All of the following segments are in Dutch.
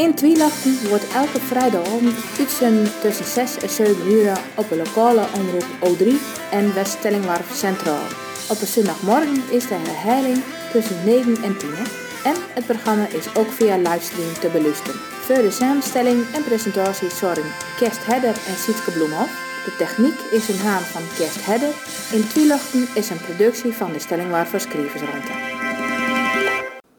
In Twielachten wordt elke vrijdagavond uitzenden tussen 6 en 7 uur op de lokale omroep O3 en West-Stellingwarf Centraal. Op een zondagmorgen is de herhaling tussen 9 en 10. En het programma is ook via livestream te beluisteren. Voor de samenstelling en presentatie zorgen Kerst Hedder en Sietke Bloemhoff. De techniek is in haan van Kerst Hedder. In Twielachten is een productie van de Stellingwarf Schrijversruimte.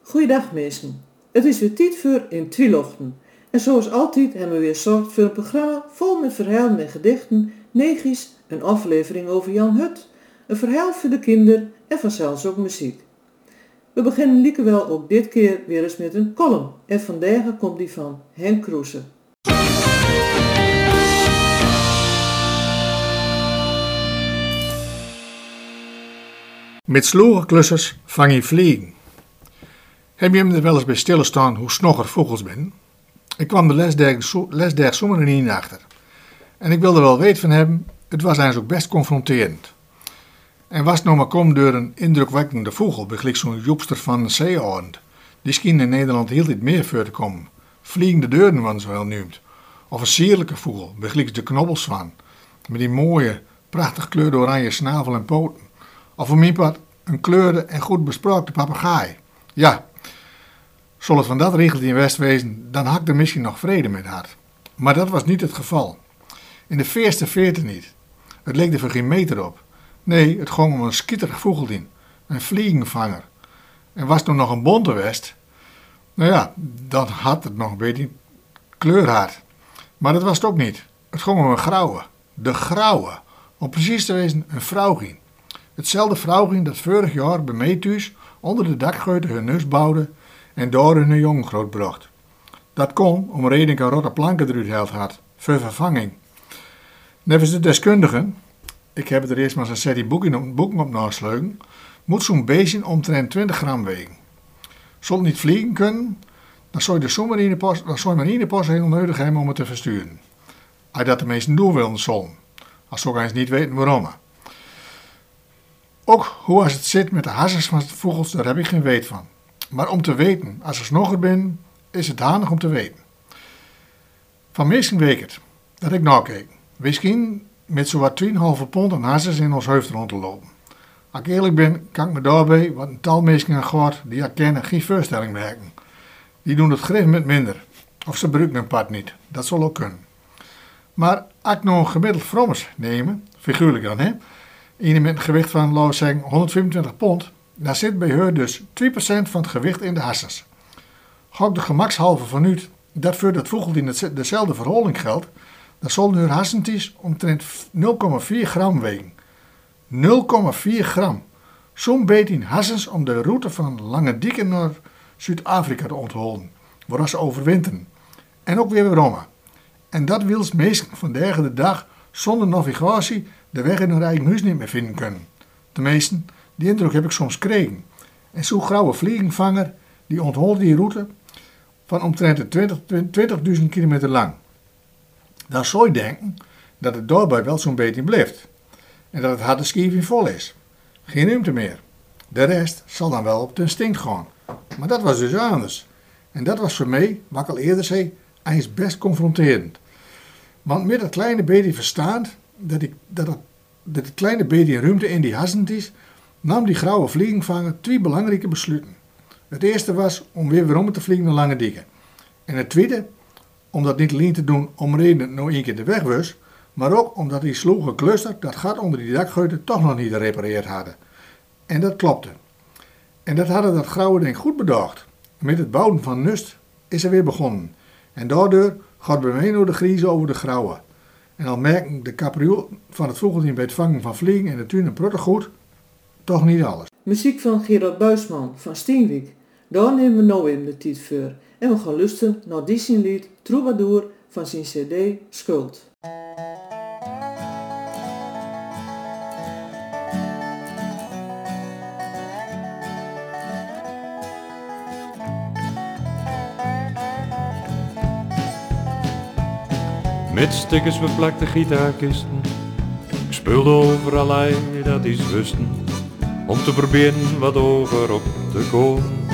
Goeiedag mensen. Het is weer tijd voor in Twilochten. En zoals altijd hebben we weer zorgd voor een programma vol met verhalen en gedichten, negies, een aflevering over Jan Hut, een verhaal voor de kinderen en vanzelfs ook muziek. We beginnen lieke wel ook dit keer weer eens met een column en vandaag komt die van Henk Kroese. Met sloegenklussers vang je vliegen. Heb je hem er wel eens bij stilstaan hoe snogger vogels ben? Ik kwam de lesdag zomer niet achter. En ik wilde wel weten van hebben, het was eigenlijk ook best confronterend. En was nog maar kom door een indrukwekkende vogel, begelijk zo'n joepster van een zeearend. Die scheen in Nederland heel iets meer voor te komen. Vliegende deuren, wat ze wel noemt. Of een sierlijke vogel, begelijk de knobbelswan. Met die mooie, prachtig kleurde oranje snavel en poten. Of een miepad, een kleurde en goed besproken papegaai. Ja, zal het van dat regelt in West wezen, dan ik er misschien nog vrede met haar. Maar dat was niet het geval. In de eerste veertig niet. Het leek er geen meter op. Nee, het ging om een skitterig een vliegenvanger. En was toen nog een bonte west, nou ja, dan had het nog een beetje kleurhaard. Maar dat was het ook niet. Het ging om een grauwe. De grauwe. Om precies te wezen, een vrouwgien. Hetzelfde vrouwgien dat vorig jaar bij mij thuis onder de dakgeuten hun neus bouwde en door hun jongen grootbracht. Dat kon om reden ik rotte planken eruit held had, voor vervanging. Nevens de deskundigen, ik heb er eerst maar eens een serie boeken, boeken op nasleugen, moet zo'n beestje omtrent 20 gram wegen. Zult niet vliegen kunnen, dan zou je de marinepas, dan zou marinepas heel nodig hebben om het te versturen. Hij dat de meesten doen willen zon, als ze eens niet weten waarom. Ook hoe als het zit met de hassers van de vogels, daar heb ik geen weet van. Maar om te weten, als er snogger ben, is het handig om te weten. Van meesten weet het, dat ik nakeek. Misschien met zowat 2,5 pond aan hassers in ons hoofd rond te lopen. Als ik eerlijk ben, kan ik me daarbij, wat een tal mensen aan gehoord die herkennen, geen voorstelling merken. Die doen het grif met minder. Of ze gebruiken een pad niet. Dat zal ook kunnen. Maar als ik nog een gemiddeld frommers nemen, figuurlijk dan hè, Iemand met een gewicht van, laten zeggen, 125 pond, daar zit bij haar dus 2% van het gewicht in de hassers. Ga de gemakshalve van u dat voor dat vogeltje dezelfde verhouding geldt, dan zal haar hassentjes omtrent 0,4 gram wegen. 0,4 gram. Zo'n beetje hassens om de route van Lange Dieken naar Zuid-Afrika te onthouden, waar ze overwinteren. En ook weer waarom. En dat wils meestal vandaag de dag zonder navigatie de weg in hun eigen huis niet meer vinden kunnen. Tenminste, die indruk heb ik soms gekregen. En zo'n grauwe vliegenvanger, die ontholt die route van omtrent 20.000 20 kilometer lang. Dan zou je denken dat het daarbij wel zo'n beetje blijft. En dat het harde schieven vol is. Geen ruimte meer. De rest zal dan wel op de instinct gaan. Maar dat was dus anders. En dat was voor mij, wat ik al eerder zei, best confronterend. Want met dat kleine beetje verstaand dat, ik, dat, het, dat het kleine beetje ruimte in die hassend is, nam die grauwe vliegenvanger twee belangrijke besluiten. Het eerste was om weer weer te vliegen naar Lange Dieken. En het tweede, om dat niet alleen te doen om reden nog één keer de weg was, maar ook omdat die sloegen cluster dat gat onder die dakgeuten toch nog niet gerepareerd hadden. En dat klopte. En dat hadden dat grauwe ding goed bedacht. Met het bouwen van Nust is er weer begonnen. En daardoor gaat nog de griezen over de grauwe. En al merken de capriool van het vogelteam bij het vangen van vliegen in de tuin en goed, toch niet alles. Muziek van Gerard Buisman van Steenwijk. Daar nemen we nou in de tijd voor. En we gaan luisteren naar die lied Troubadour van zijn cd Schuld. Met stickers beplakte gitaarkisten. Ik speelde overal dat is wusten. Om te proberen wat over op te komen.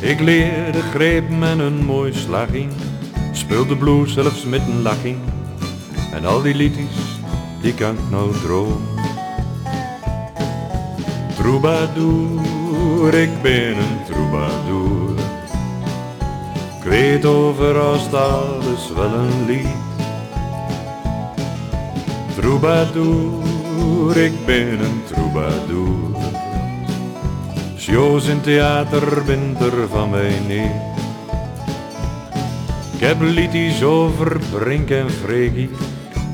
Ik leerde grepen en een mooi slaging. Speelde blues zelfs met een laching. En al die liedjes, die kan ik nou droom. Troubadour, ik ben een troubadour. Ik weet overal alles wel een lied. Troubadour, ik ben een troubadour. Shows in theater bent er van mij niet. Ik heb liedjes over Brink en Freekie,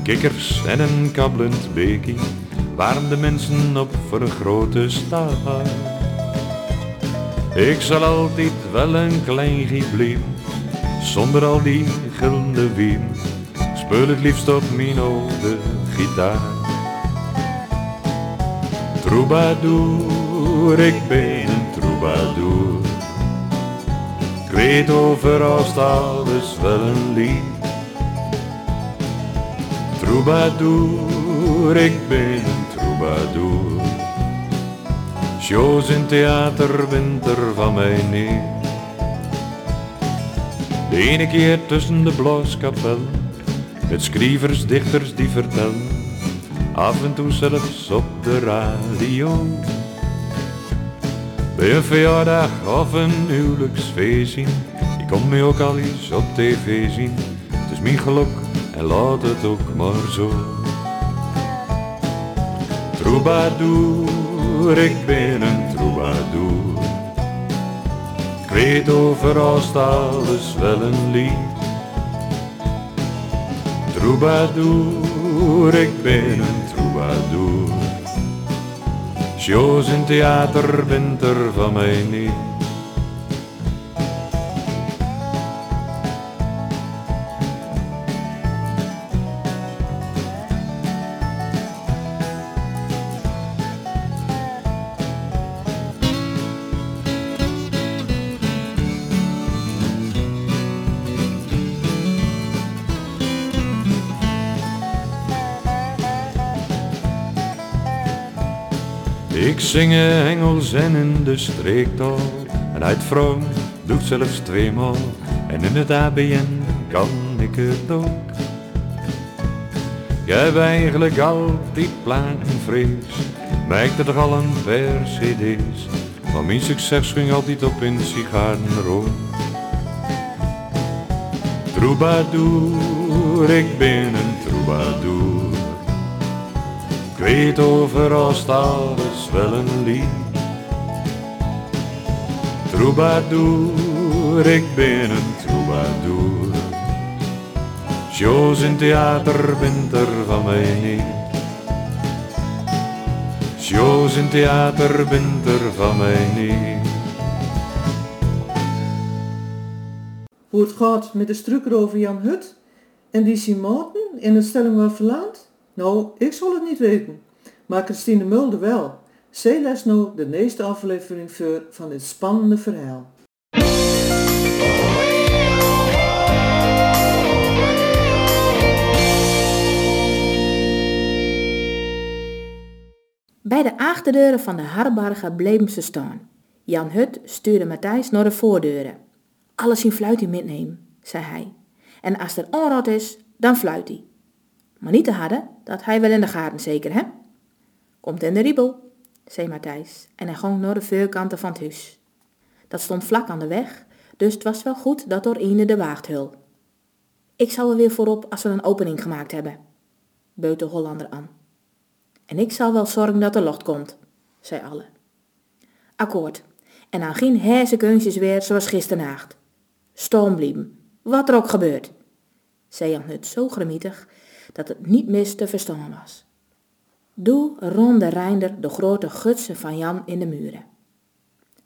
kikkers en een kabbelend beekie. Waren de mensen op voor een grote. Ik zal altijd wel een klein giet zonder al die gulden wien. Speel het liefst op mijn oude gitaar. Troubadour, ik ben een troubadour. Ik weet overal alles wel een lied. Troubadour, ik ben een troubadour. Shows in theater bent er van mij niet. De ene keer tussen de blaaskapel, met schrijvers, dichters die vertellen, af en toe zelfs op de radio. Bij een verjaardag of een huwelijksfeest zien, ik kom me ook al eens op tv zien. Het is mijn geluk en laat het ook maar zo. Troubadour, ik ben een troubadour. Ik weet overal alles wel een lied. Troubadour, ik ben een Shows in theater bent er van mij niet. Ik zing Engels en in de streektaal. En uit vrouw doet zelfs tweemaal. En in het ABN kan ik het ook. Ik heb eigenlijk altijd plagenvrees. Maakte er al een paar cd's. Maar mijn succes ging altijd op in sigarenrook. Troubadour, ik ben een troubadour. Weet overal alles wel een lied. Troubadour, ik ben een troubadour. Shows in theater bent er van mij niet. Shows in theater bent er van mij niet. Hoe het gaat met de struiker over Jan Hut en die Simoten in het Verlaand? Nou, ik zal het niet weten. Maar Christine Mulder wel. Zij les nou de eerste aflevering voor van dit spannende verhaal. Bij de achterdeuren van de Harbargen bleven ze staan. Jan Hut stuurde Matthijs naar de voordeuren. Alles in fluitje metnemen, zei hij. En als er onrot is, dan fluit hij. Maar niet te harde, dat hij wel in de gaten zeker, hè? Komt in de riebel, zei Matthijs en hij ging naar de voorkanten van het huis. Dat stond vlak aan de weg, dus het was wel goed dat door Ine de waagt hul. Ik zal er weer voorop als we een opening gemaakt hebben, beut de Hollander aan. En ik zal wel zorgen dat er lucht komt, zei alle. Akkoord. En dan geen hersenkunstjes weer zoals gisternacht. Stoom blieben, wat er ook gebeurt, zei Jan Hut zo gramietig dat het niet mis te verstaan was. Doe ronde Reinder de grote gutsen van Jan in de muren.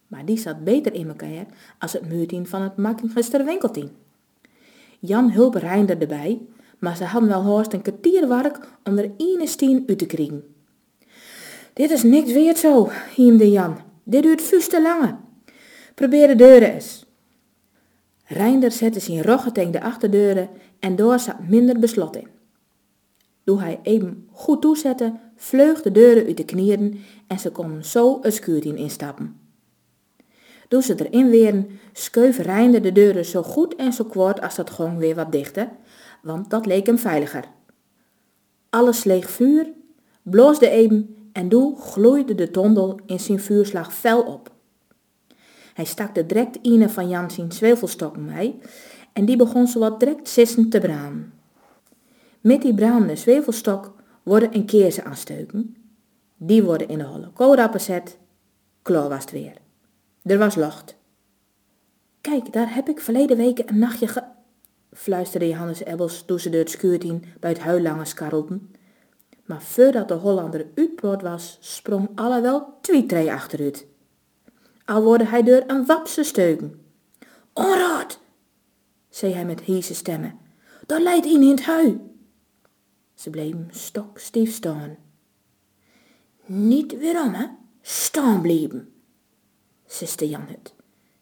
Maar die zat beter in elkaar als het muurtien van het Makkingister winkeltien. Jan hulp Reinder erbij, maar ze hadden wel hoorst een kwartier werk om er ene stien uit te krijgen. Dit is niks weer zo, hiemde Jan. Dit duurt vuur te lange. Probeer de deuren eens. Reinder zette zijn tegen de achterdeuren en door zat minder beslot in. Toen hij even goed toezette, vleug de deuren uit de knieren en ze konden zo het schuurtien instappen. Toen ze erin scheuv Reinder de deuren zo goed en zo kwart als dat gewoon weer wat dichter, want dat leek hem veiliger. Alles leeg vuur, bloosde even en toen gloeide de tondel in zijn vuurslag fel op. Hij stak de direct ine van Jan zijn zwevelstokken mee en die begon zo wat direct sissen te braan. Met die brandende zwevelstok worden een keersen aansteuken. Die worden in de holle koolrappen zet. Klaar was het weer. Er was locht. Kijk, daar heb ik verleden weken een nachtje ge... fluisterde Johannes Ebbels toen ze door het schuurtien bij het huilangen skarrelden. Maar voordat de Hollander uitpoort was, sprong alle wel twee achteruit. Al worden hij door een wapse steuken. Onraad, zei hij met hiese stemmen. Dat leidt in in het hui. Ze bleven stokstief staan. Niet weerom, hè? Staan blijven, siste Jan Hut.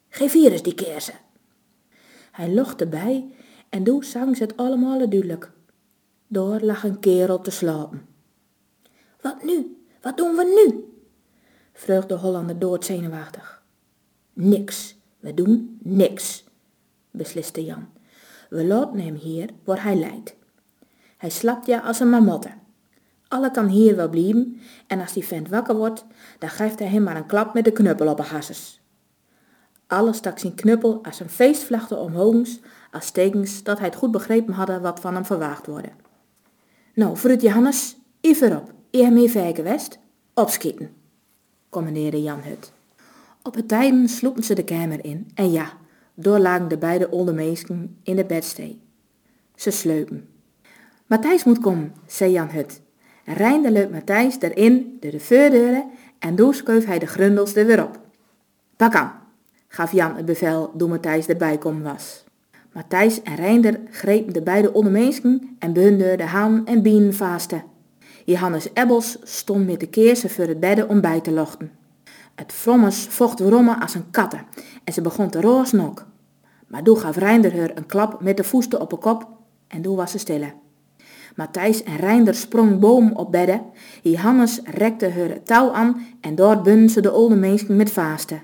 Geef hier eens die kersen. Hij lochte bij en toen zang ze het allemaal duidelijk. Door lag een kerel te slapen. Wat nu? Wat doen we nu? vroeg de Hollander doodzenuwachtig. Niks, we doen niks, besliste Jan. We laten hem hier waar hij lijdt. Hij slapt ja als een marmotte. Alle kan hier wel blijven en als die vent wakker wordt, dan geeft hij hem maar een klap met de knuppel op de hasses. Alle stak zijn knuppel als een feestvlachte omhoog, als tekens dat hij het goed begrepen hadden wat van hem verwaagd worden. Nou, fruit Johannes, even op, eer mee verken west, opschieten, commandeerde Jan Hut. Op het tijden sloepen ze de kamer in en ja, door lagen de beide meesken in de bedstee. Ze sleupen. Matthijs moet komen, zei Jan Hut. Reinde leupt Matthijs erin door de voordeuren en toen schoof hij de grundels er weer op. Pak aan, gaf Jan het bevel toen Matthijs erbij komen was. Matthijs en Reinder grepen de beide ondermeesken en behunden de haan en bienen vasten. Johannes Ebbels stond met de keersen voor het bedden om bij te lochten. Het frommes vocht rommen als een katten en ze begon te roosnok. Maar toen gaf Reinder haar een klap met de voesten op de kop en toen was ze stille. Matthijs en Reinder sprong boom op bedden. Johannes rekte haar touw aan en daar bunden ze de oude mensen met vaasten.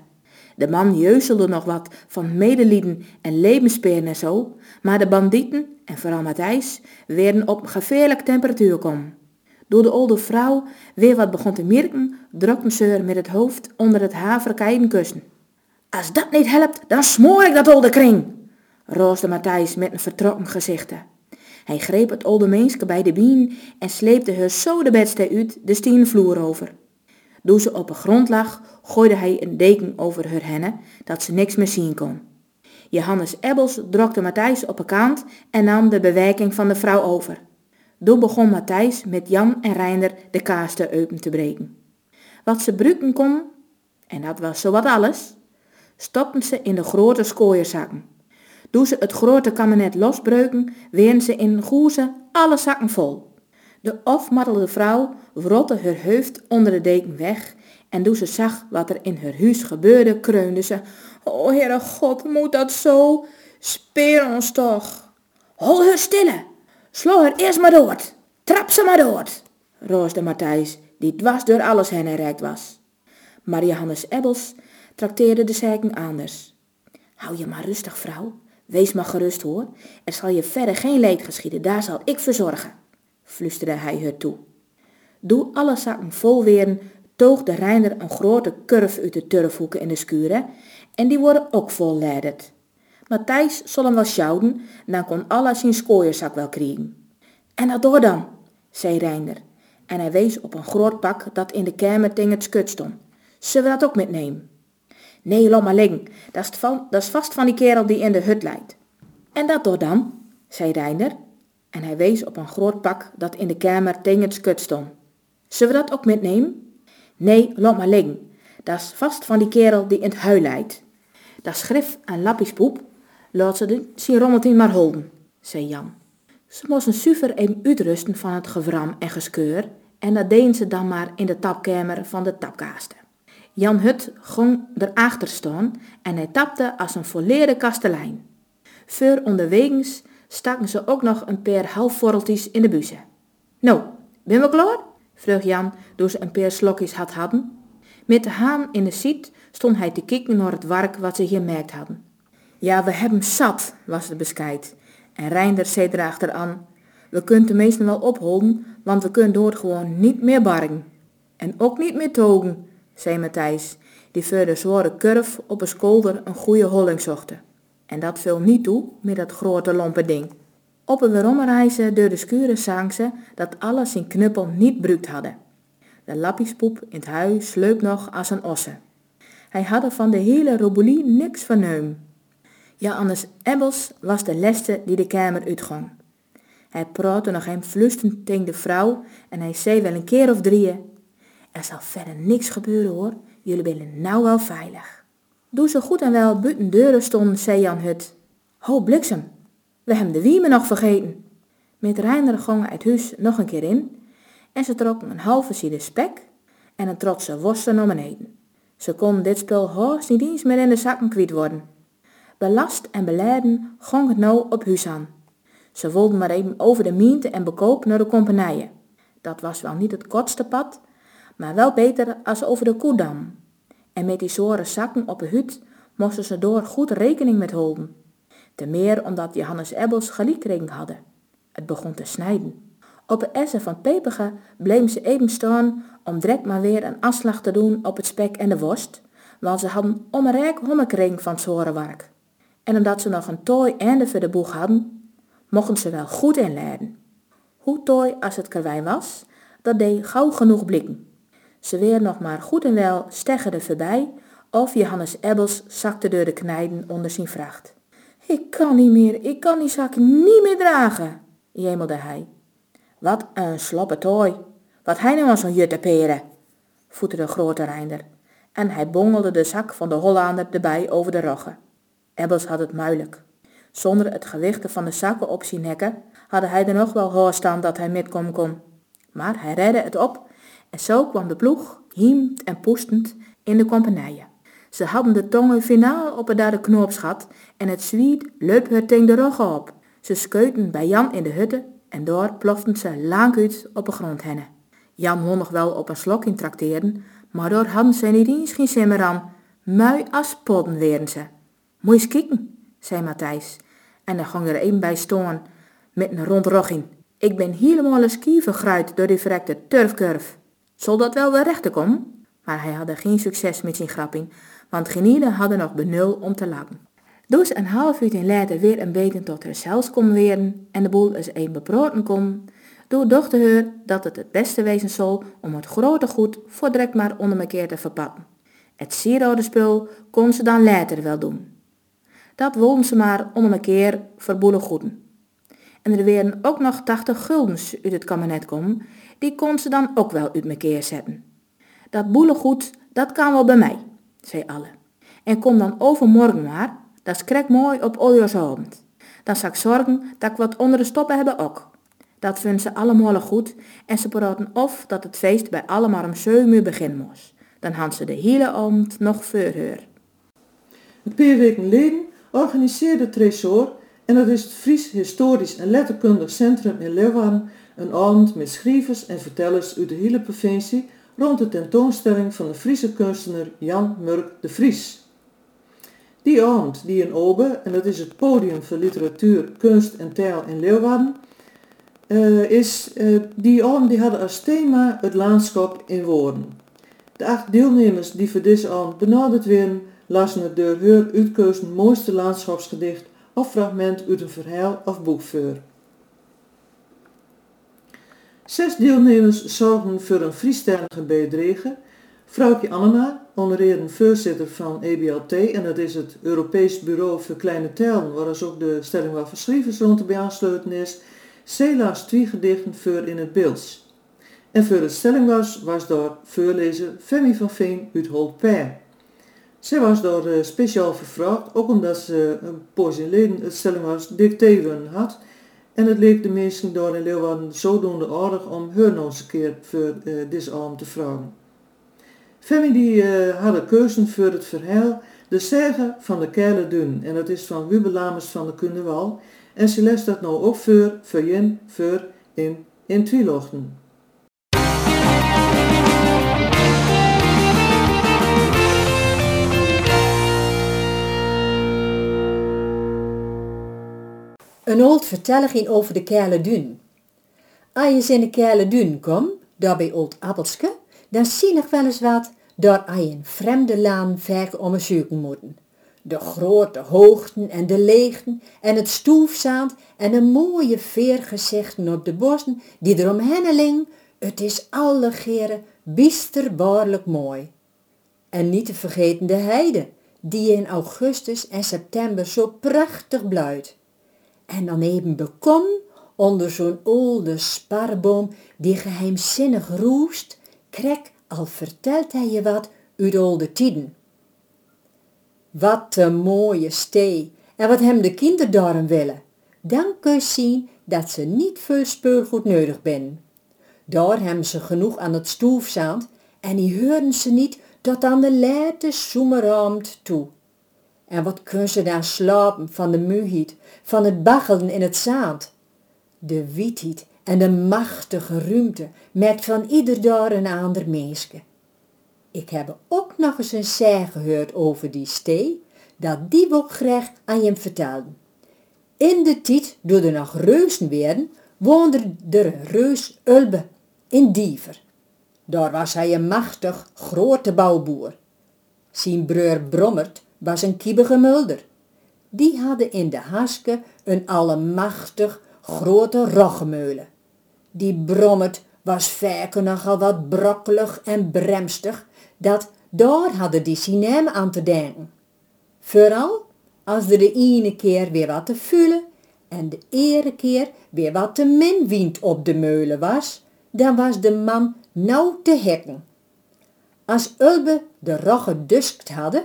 De man jeuzelde nog wat van medelieden en levensperen en zo, maar de bandieten, en vooral Matthijs, werden op gevaarlijk temperatuur komen. Door de oude vrouw weer wat begon te merken, drukte ze haar met het hoofd onder het haverkeien kussen. Als dat niet helpt, dan smoor ik dat oude kring, roosde Matthijs met een vertrokken gezicht. Hij greep het oude meenske bij de bien en sleepte haar zo de bedstee uit de stien vloer over. Toen ze op de grond lag, gooide hij een deken over haar hennen, dat ze niks meer zien kon. Johannes Ebbels drokte Matthijs op een kant en nam de bewerking van de vrouw over. Toen begon Matthijs met Jan en Reinder de kaas te open te breken. Wat ze bruiken kon, en dat was zowat alles, stopten ze in de grote skooierzakken. Toen ze het grote kabinet losbreuken, weren ze in goeze alle zakken vol. De afmattelde vrouw wrotte haar hoofd onder de deken weg en toen ze zag wat er in haar huis gebeurde, kreunde ze, O Heere God, moet dat zo? Speer ons toch. Hol haar stille, slo haar eerst maar dood, trap ze maar dood, roosde Matthijs, die dwars door alles heen rijk was. Maar Johannes Ebbels trakteerde de zaken anders. Hou je maar rustig, vrouw, Wees maar gerust hoor, er zal je verder geen leed geschieden, daar zal ik verzorgen, flusterde hij haar toe. Doe alle zakken vol weren, toog de Reinder een grote kurf uit de turfhoeken in de skuren en die worden ook vol leiderd. Matthijs zal hem wel sjouden, dan kon Allah zijn skooierzak wel kriegen. En dat door dan, zei Reinder, en hij wees op een groot pak dat in de kamer tegen het skut stond. Zullen we dat ook metnemen? Nee, laat. Dat is, van, dat vast van die kerel die in de hut lijkt. En dat door dan, zei Reiner. En hij wees op een groot pak dat in de kamer tegen het skut stond. Zullen we dat ook metnemen? Nee, laat. Dat is vast van die kerel die in het hui lijkt. Dat schrift aan lappiespoep, laat ze de zien rommeltien maar holden, zei Jan. Ze moesten suver even uitrusten van het gevram en geskeur en dat deden ze dan maar in de tapkamer van de tapkaasten. Jan Hut ging erachter staan en hij tapte als een volleerde kastelein. Voor onderwegens staken ze ook nog een paar halfvorreltjes in de buze. Nou, ben we klaar? vroeg Jan toen ze een paar slokjes had hadden. Met de haan in de siet stond hij te kijken naar het werk wat ze gemerkt hadden. Ja, we hebben zat, was het bescheid. En Reinder zei erachteraan, we kunnen de meesten wel opholden, want we kunnen door gewoon niet meer bargen. En ook niet meer togen, zei Matthijs, die voor de zware kurf op een skolder een goede holling zochten. En dat viel niet toe met dat grote lompe ding. Op een weeromreizen door de skuren zang ze dat alles zijn knuppel niet bruikt hadden. De lappiespoep in het huis sleup nog als een osse. Hij had van de hele robolie niks verneum. Ja, anders Ebbels was de leste die de kamer uitging. Hij praatte nog hem flustend tegen de vrouw en hij zei wel een keer of drieën. Er zal verder niks gebeuren hoor, jullie willen nou wel veilig. Doe zo goed en wel buiten deuren stonden, zei Jan Hut. Ho bliksem, we hebben de wiemen nog vergeten. Met Reiner gingen het huis nog een keer in en ze trokken een halve side spek en een trotse worsten om beneden. Ze konden dit spul haast niet eens meer in de zakken kwijt worden. Belast en beladen gong het nou op huis aan. Ze wilden maar even over de miente en bekoop naar de compagnieën. Dat was wel niet het kortste pad, maar wel beter als over de koedam. En met die zware zakken op de hut moesten ze door goed rekening met houden. Te meer omdat Johannes Ebbels gelijk hadden. Het begon te snijden. Op de essen van Pepige bleven ze even staan om direct maar weer een afslag te doen op het spek en de worst, want ze hadden om een rijk hommekring van het werk. En omdat ze nog een tooi einde voor de boeg hadden, mochten ze wel goed inleiden. Hoe tooi als het karwei was, dat deed gauw genoeg blikken. Ze weer nog maar goed en wel steggerde voorbij, of Johannes Ebbels zakte door de knijden onder zijn vracht. Ik kan niet meer, ik kan die zak niet meer dragen, jemelde hij. Wat een sloppe tooi. Wat hij nou aan zo'n jutte peren, voette de grote Reinder. En hij bongelde de zak van de Hollander erbij over de roggen. Ebbels had het moeilijk. Zonder het gewicht van de zakken op zijn nekken hadden hij er nog wel hoor staan dat hij metkomen kon. Maar hij redde het op en zo kwam de ploeg, hiemd en poestend, in de compagnieën. Ze hadden de tongen finaal op het daar de knoopsgat en het zwiet leup het tegen de roggen op. Ze skeuten bij Jan in de hutte en door ploften ze lang uit op de grond hennen. Jan won nog wel op een slok in trakteren, maar door hadden ze niet eens geen simmer aan. Mui als podden werden ze. Je kieken, zei Matthijs. En dan ging er een bij staan met een rond. Ik ben helemaal een ski door die verrekte turfkurf. Zal dat wel weer rechter komen? Maar hij had geen succes met zijn grapping, want genieden hadden nog benul om te lachen. Dus een half uur later weer een beetje tot zelfs kon weren en de boel eens een beproten kon, toen dacht haar dat het het beste wezen zal om het grote goed voor direct maar onder elkaar te verpakken. Het sierrode spul kon ze dan later wel doen. Dat wilden ze maar onder elkaar verboelen goeden. En er werden ook nog 80 guldens uit het kabinet komen, die kon ze dan ook wel uit elkaar zetten. Dat boelengoed, dat kan wel bij mij, zei alle. En kom dan overmorgen maar, dat krek mooi op oljosavond. Dan zal ik zorgen dat ik wat onder de stoppen hebben ook. Dat vinden ze allemaal goed en ze praten of dat het feest bij allemaal om 7 uur beginnen moest. Dan hadden ze de hele avond nog voorheur. Een paar weken geleden organiseerde Tresor, en dat is het Fries Historisch en Letterkundig Centrum in Leeuwarden, een avond met schrijvers en vertellers uit de hele provincie rond de tentoonstelling van de Friese kunstenaar Jan Murk de Vries. Die avond, die in Obe, en dat is het podium voor literatuur, kunst en taal in Leeuwarden, uh, is, uh, die avond die hadden als thema het landschap in woorden. De acht deelnemers die voor deze avond benaderd werden, lazen het door hun mooiste landschapsgedicht of fragment uit een verhaal of boekveur. Zes deelnemers zorgden voor een Friestalige bijdrage. Vrouwtje Annema, onder voorzitter van EBLT, en dat is het Europees Bureau voor Kleine Talen, waar dus ook de stelling waar verschrijvers rond te aansluiten is, zij las twee gedichten voor in het beeld. En voor het stelling was, was door voorlezer Femi van Veen uit Holper. Zij was door uh, speciaal vervraagd, ook omdat ze een poosje geleden het stelling was dicteren had. En het leek de mensen door in Leeuwarden zodoende aardig om nog eens een keer voor uh, deze avond te vragen. Femi die uh, hadden keuzen voor het verhaal De Zeggen van de Keile Dun. En dat is van Wubbe Lamers van de Kundewal. En ze les dat nou ook voor, voor jen, voor in, in Twilochten. Een oud vertelling over de Kerle Dun. Als je in de Kerle Dun komt, daar bij Old Appelske, dan zie ik wel eens wat als je een vreemde laan vaak om zoeken moeten. De grote hoogten en de leegten en het stoefzaand en de mooie veergezichten op de bossen die er omheen liggen, het is alle geren bisterbaarlijk mooi. En niet te vergeten de heide, die in augustus en september zo prachtig bluit. En dan even bekom onder zo'n oude sparboom die geheimzinnig roest, krek al vertelt hij je wat uit oude tijden. Wat een mooie stee en wat hem de kinderen willen. Dan kun je zien dat ze niet veel speelgoed nodig ben. Daar hebben ze genoeg aan het stoefzand en die horen ze niet tot aan de late zomerabend toe. En wat kunnen ze daar slapen van de muhiet, van het baggelen in het zaad. De wietheid en de machtige ruimte met van ieder daar een ander meeske. Ik heb ook nog eens een zij gehoord over die stee, dat die ook graag aan je vertelde. In de tijd, door er nog reuzen werden, woonde een reus Ulbe in Diever. Daar was hij een machtig, grote bouwboer. Zijn broer Brommert was een kiebige mulder. Die hadden in de haske een allemachtig grote roggemeulen. Die Brommert was vaker nogal wat brokkelig en bremstig, dat daar hadden die cinema aan te denken. Vooral als er de ene keer weer wat te vullen en de ere keer weer wat te min wind op de meulen was, dan was de man nauw te hekken. Als Ulbe de rogge duskt hadden,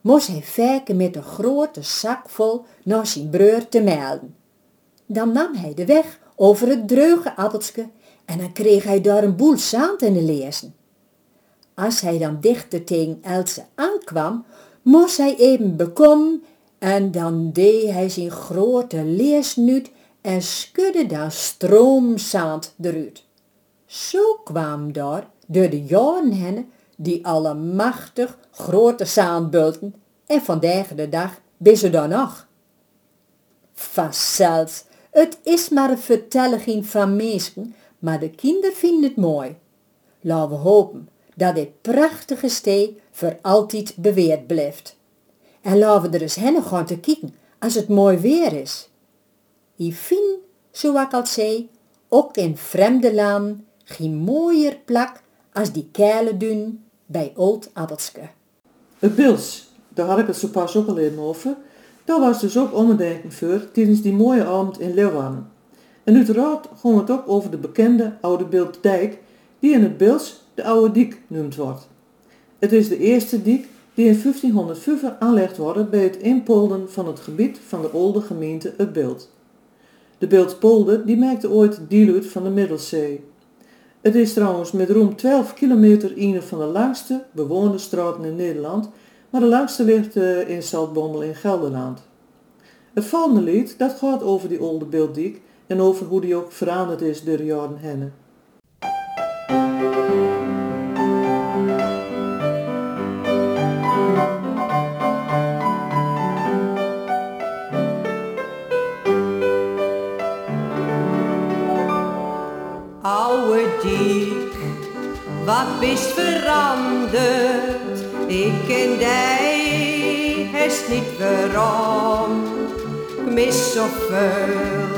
moest hij vaker met een grote zak vol naar zijn breur te melden. Dan nam hij de weg over het dreuge en dan kreeg hij daar een boel zand in de lezen. Als hij dan dichter tegen Else aankwam, moest hij even bekomen en dan deed hij zijn grote leesnuut en schudde daar stroomzand eruit. Zo kwam daar door de jaren die allemachtig grote zaandbulten en vandaag de dag ben ze dan nog. Het is maar een vertelling van mensen, maar de kinderen vinden het mooi. Laten we hopen dat dit prachtige stee voor altijd beweerd blijft. En laten we er eens heen gaan te kijken als het mooi weer is. Ik vind, zo ik al zei, ook in vreemde landen geen mooier plak als die keile dun bij Old Adelske. Het Bils, daar had ik het zo pas ook al even over. Daar was dus ook omdenken voor tijdens die mooie avond in Leeuwarden. En uiteraard ging het ook over de bekende oude Beelddijk die in het Bils de Oude Diek genoemd wordt. Het is de eerste diek die in 1505 aangelegd wordt bij het inpolden van het gebied van de oude gemeente Het Beeld. De Beeldpolder die maakte ooit deel uit van de Middelzee. Het is trouwens met ruim 12 kilometer een van de langste bewoonde straten in Nederland, maar de langste ligt uh, in Zaltbommel in Gelderland. Het volgende lied dat gaat over die oude beelddiek en over hoe die ook veranderd is door de jaren heen. Wat is veranderd? Ik ken die, is niet waarom. Ik mis zoveel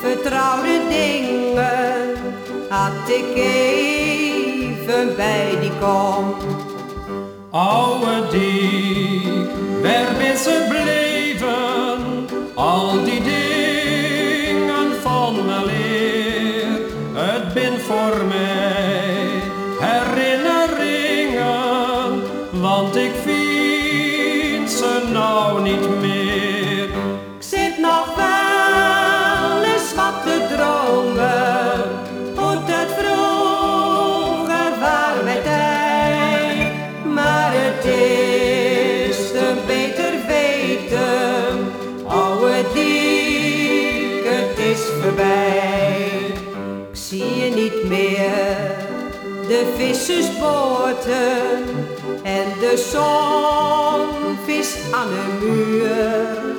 vertrouwde dingen, had ik even bij die kom. Oude diek, waar ben ze bleven? De vissersboten en de zon vis aan de muur.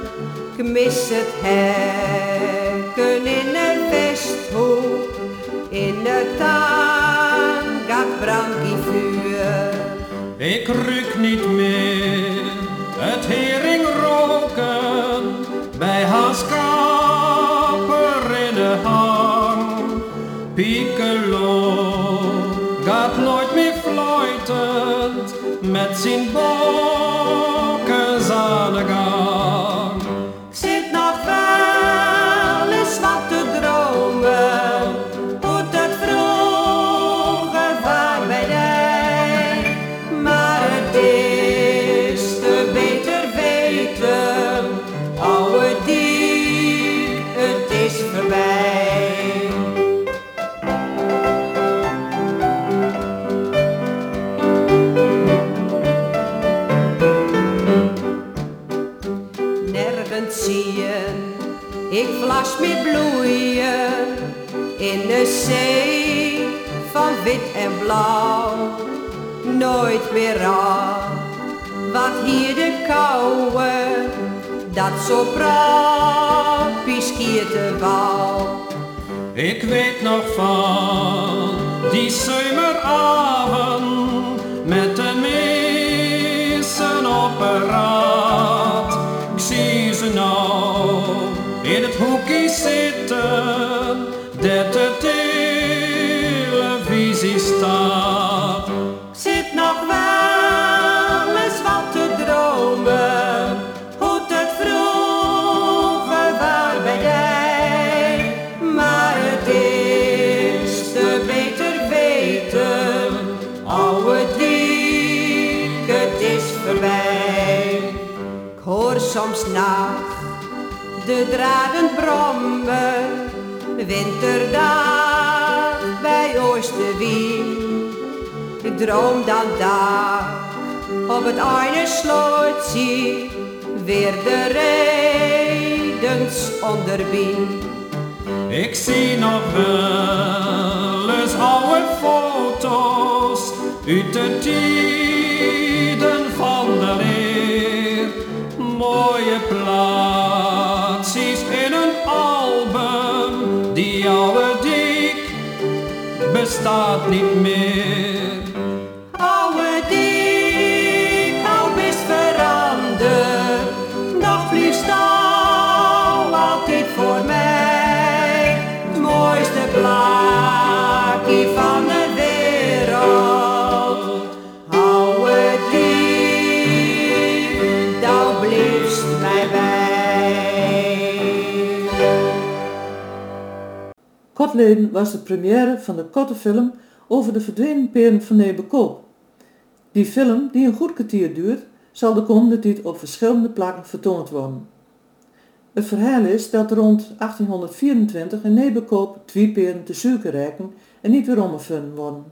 Ik mis het hekken in een vesthoek, in de tuin gaat brandie vuur. Ik ruik niet meer het hering Vlas met bloeien in de zee van wit en blauw. Nooit meer af, wat hier de kouwe, dat zo prapies te wou. Ik weet nog van die zomeravond met de meesten op een. In het hoekje de draden brommen, winterdag bij. Ik droom dan daar op het ene slootje weer de redens onderbien. Ik zie nog wel eens oude foto's uit de tijden van de leer. Mooie plaatsjes bestaat niet meer. Kortleden was de première van de korte film over de verdwenen peren van Nebekoop. Die film, die een goed kwartier duurt, zal de komende tijd op verschillende plakken vertoond worden. Het verhaal is dat rond 1824 in Nebekoop twee peren te suiker rijken en niet weer omgevonden worden.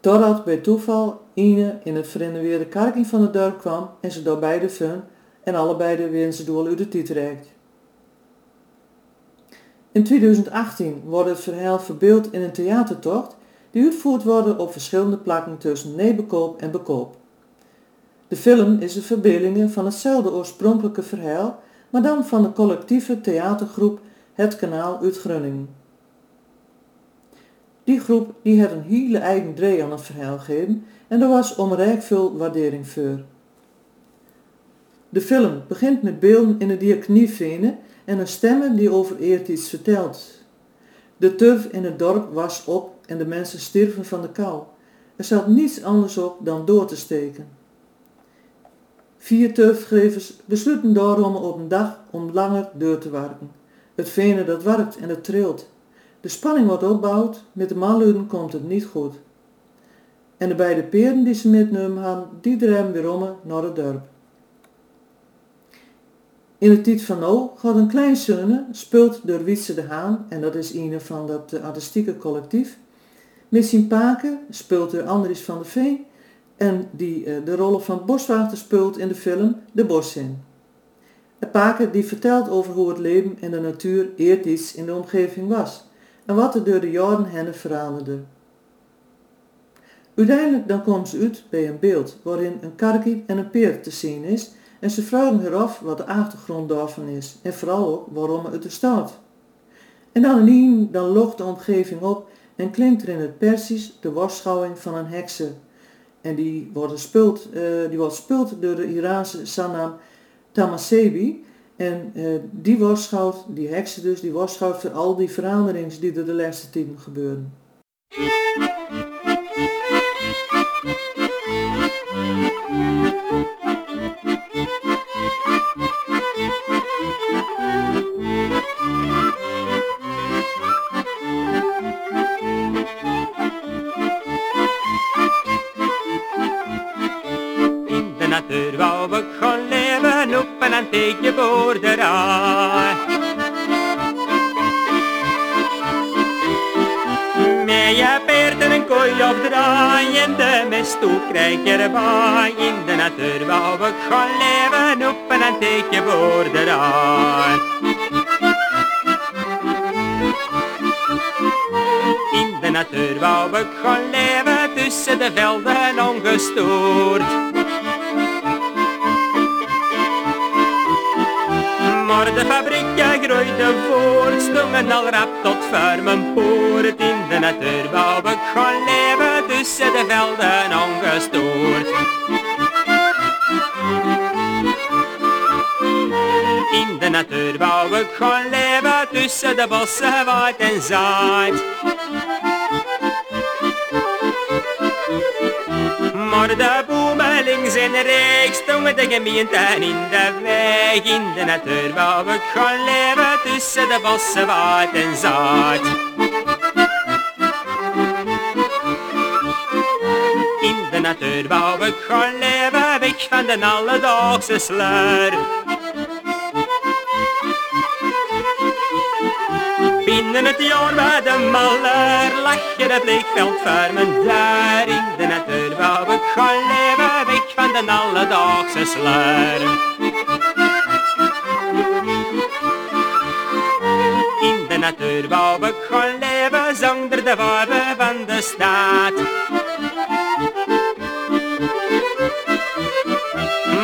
Totdat bij toeval Ine in het verrenoveerde kerkje van het dorp kwam en ze door beide fun en allebei de ze doel uit de tiet reikt. In 2018 wordt het verhaal verbeeld in een theatertocht die uitgevoerd wordt op verschillende plakken tussen Nebekoop en Bekoop. De film is een verbeelding van hetzelfde oorspronkelijke verhaal, maar dan van de collectieve theatergroep Het Kanaal uit Groningen. Die groep die had een hele eigen draai aan het verhaal gegeven en er was onrijk veel waardering voor. De film begint met beelden in de diakonievenen en een stemme die over eert iets vertelt. De turf in het dorp was op en de mensen stierven van de kou. Er zat niets anders op dan door te steken. Vier turfgevers besluiten daarom op een dag om langer door te werken. Het venen dat werkt en het trilt. De spanning wordt opgebouwd, met de manluiden komt het niet goed. En de beide peren die ze metnemen hadden, die draaien weer om naar het dorp. In het tijd van nou gaat een klein zonne, speelt door Wietse de Haan, en dat is een van dat eh, artistieke collectief, zijn paken, speelt door Andries van der Veen, en die eh, de rollen van boswachter speelt in de film De Boszin. De paken die vertelt over hoe het leven en de natuur eerst iets in de omgeving was, en wat er door de jaren heen veranderde. Uiteindelijk dan komt ze uit bij een beeld waarin een karkie en een peer te zien is en ze vragen haar af wat de achtergrond daarvan is en vooral ook waarom het er staat. En in dan logt de omgeving op en klinkt er in het Persisch de waarschouwing van een hekse. En die wordt gespeeld, eh, die wordt gespeeld door de Iraanse Sanam Tamasebi. En eh, die waarschouwt, die hekse dus, die waarschouwt voor al die veranderingen die er de laatste tijden gebeuren. Wou ik gewoon leven op een antieke boerderij. Met je en een kooi op draai en de mest toe krijg je erbij. In de natuur wou ik gewoon leven op een antieke boerderij. In de natuur wou ik gewoon leven tussen de velden ongestoord. Maar de fabrieken groeiden voort, stonden al rap tot mijn poort. In de natuur wou ik gewoon leven tussen de velden ongestoord. In de natuur wou ik gewoon leven tussen de bossen waait en zaait. Maar de bomen links en rechts stonden de gemeente in de weg. In de natuur wou ik gewoon leven tussen de bossen waait en zaait. In de natuur wou ik gewoon leven weg van de alledaagse sleur. Binnen het jaar bij de maller lag je het vliegveld voor mijn deur. Ik gewoon leven weg van de alledaagse sleur. In de natuur wou ik gewoon leven zonder de waarde van de staat.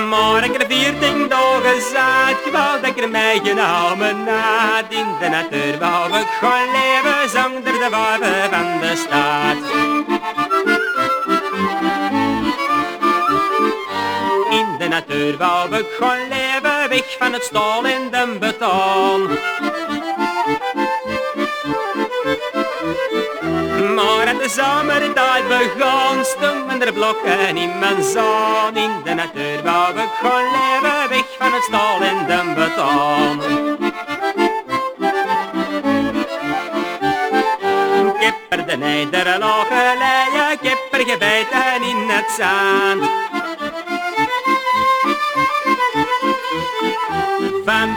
Maar ik heb veertien dagen wou dat ik er mij genomen had. In de natuur wou ik gewoon leven zonder de waarde van de staat. Natuur wou ik gewoon leven weg van het stal en de beton. Maar het de zomertijd begon, stonden er blokken in mijn zon. In de natuur wou ik gewoon leven, weg van het stal en de beton. Ik heb er de nederlaag geleid, ik heb er gebeten in het zand.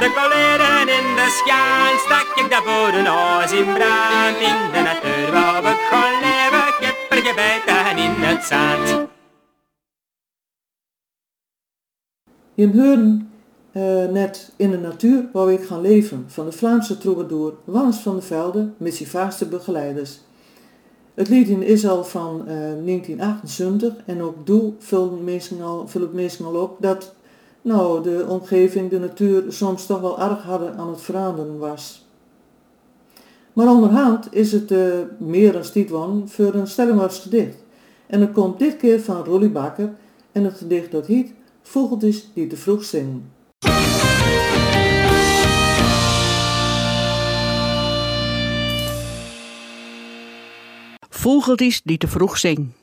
De koleren in de schijn stak ik de boerenhuis in brand. In de natuur wou ik gewoon leven, ik in het zand. Je hoorde eh, net in de natuur wou ik gaan leven van de Vlaamse troubadour Wannes van der Velde vaste begeleiders. Het lied is al van eh, 1978 en ook doe vullen mensen al, vullen mensen al op dat nou, de omgeving, de natuur soms toch wel erg harder aan het veranderen was. Maar onderhand is het eh, meer dan stietwan voor een stellingwaarts gedicht. En het komt dit keer van Rolly Bakker en het gedicht dat heet Vogeltjes die te vroeg zingen. Vogeltjes die te vroeg zingen.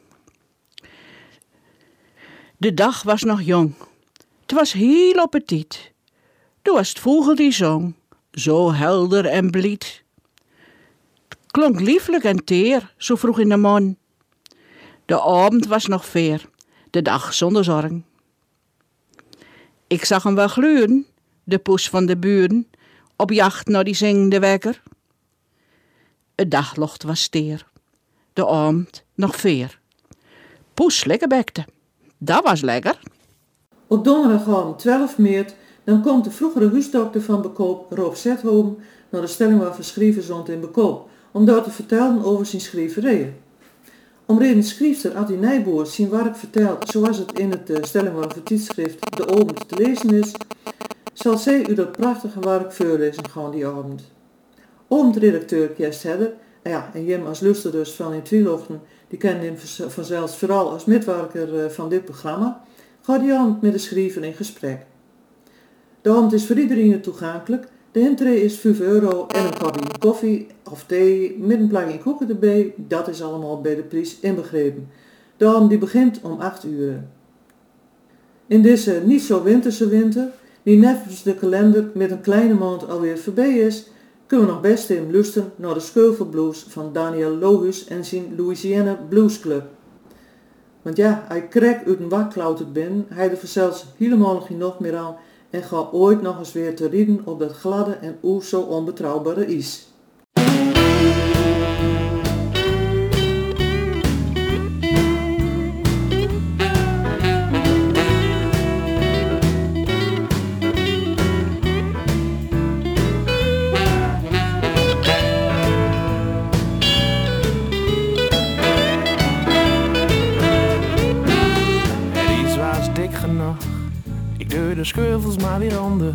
De dag was nog jong. Het was heel appetiet. Toen was het vogel die zong, zo helder en blied. Het klonk lieflijk en teer, zo vroeg in de morgen. De avond was nog veer, de dag zonder zorg. Ik zag hem wel gluren, de poes van de buren, op jacht naar die zingende wekker. Het daglocht was steer, de avond nog veer. Poes lekker bekte, dat was lekker. Op donderdagavond 12 maart dan komt de vroegere huisdokter van Bekoop, Rob Zethoom, naar de stelling waar zond in Bekoop, om daar te vertellen over zijn schrijverijen. Omreden schrijfster Adi Nijboer zijn werk vertelt zoals het in het stelling van het tijdschrift De Obend te lezen is, zal zij u dat prachtige werk voorlezen gaan die avond. Obend-redacteur Kerst Hedder, ja, en Jim als luster dus van in Twilochten, die kennen hem vanzelfs vooral als medewerker uh, van dit programma, avond met de schrijver in gesprek. De avond is voor iedereen toegankelijk. De intree is 5 euro en een kopje koffie of thee met een plakje koeken erbij. Dat is allemaal bij de prijs inbegrepen. De avond die begint om 8 uur. In deze niet zo winterse winter, die nevens de kalender met een kleine maand alweer voorbij is, kunnen we nog best in lusten naar de Scheuvel Blues van Daniel Lohus en zijn Louisiana Blues Club. Want ja, hij krijgt uit een wakklauterd ben, hij er zelfs helemaal geen nog meer aan en ga ooit nog eens weer te rieden op dat gladde en oer zo onbetrouwbare is. De scheuvels maar weer onder.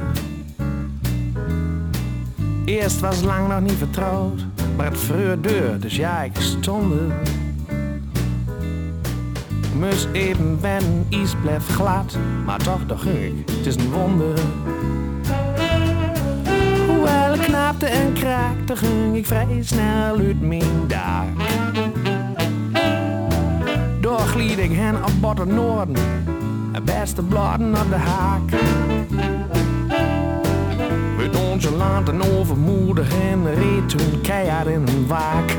Eerst was lang nog niet vertrouwd, maar het vreur deur, dus ja, ik stond er. Mus even wennen, iets blijft glad, maar toch, toch ging ik, het is een wonder. Hoewel ik knapte en kraakte, ging ik vrij snel uit mijn dak. Doorglied ik hen op botte noorden, beste bladen op de haak. Uit onze land en overmoedig en reed toen keihard in een waak.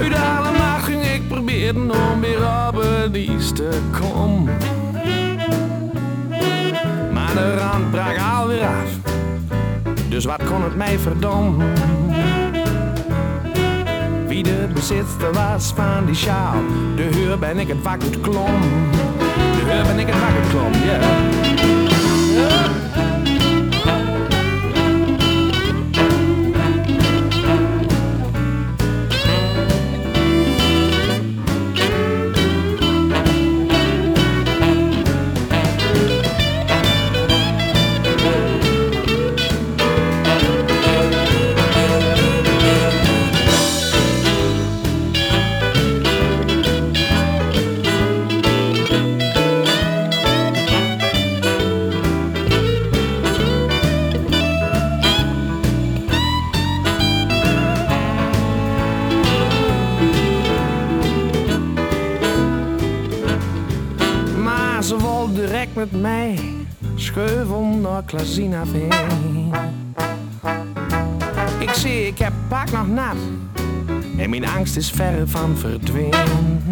Uit alle macht ging ik proberen om weer op het ijs te komen. Maar de rand brak alweer af, dus wat kon het mij verdommen? Wie de bezitter was van die sjaal, de huur ben ik het uit klom. De huur ben ik het uit klom, ja. Maar Ik zie, ik heb pak nog nat en mijn angst is verre van verdwenen.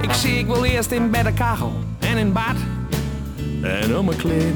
Ik zie, ik wil eerst in bed de kachel en in bad en om mijn kleden.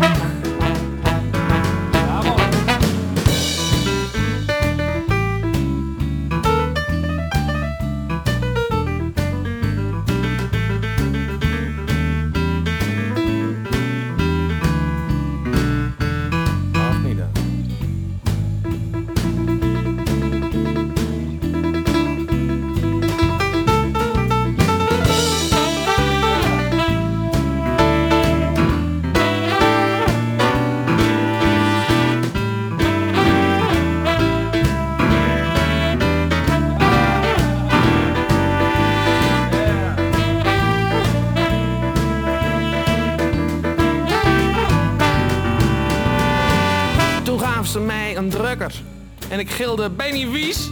En ik gilde Benny Wies.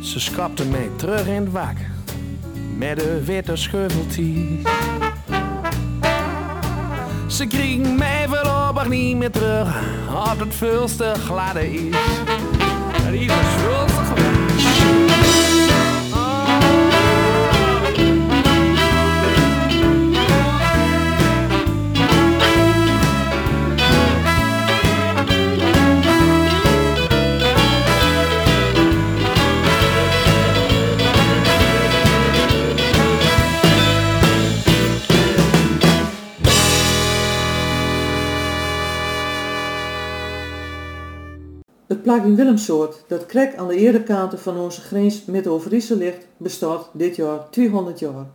Ze schapte mij terug in het wak met een witte scheuvelties. Ze kregen mij voorlopig niet meer terug op het vulste gladde is. Een Het plagin Willemsoort, dat krek aan de eerderkanten van onze grens met Overijssel ligt, bestaat dit jaar 200 jaar.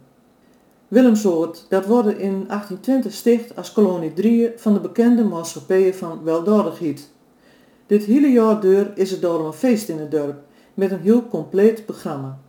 Willemsoort, dat wordt in 1820 sticht als kolonie 3 van de bekende maatschappijen van weldadigheid. Dit hele jaar deur is het daarom een feest in het dorp, met een heel compleet programma.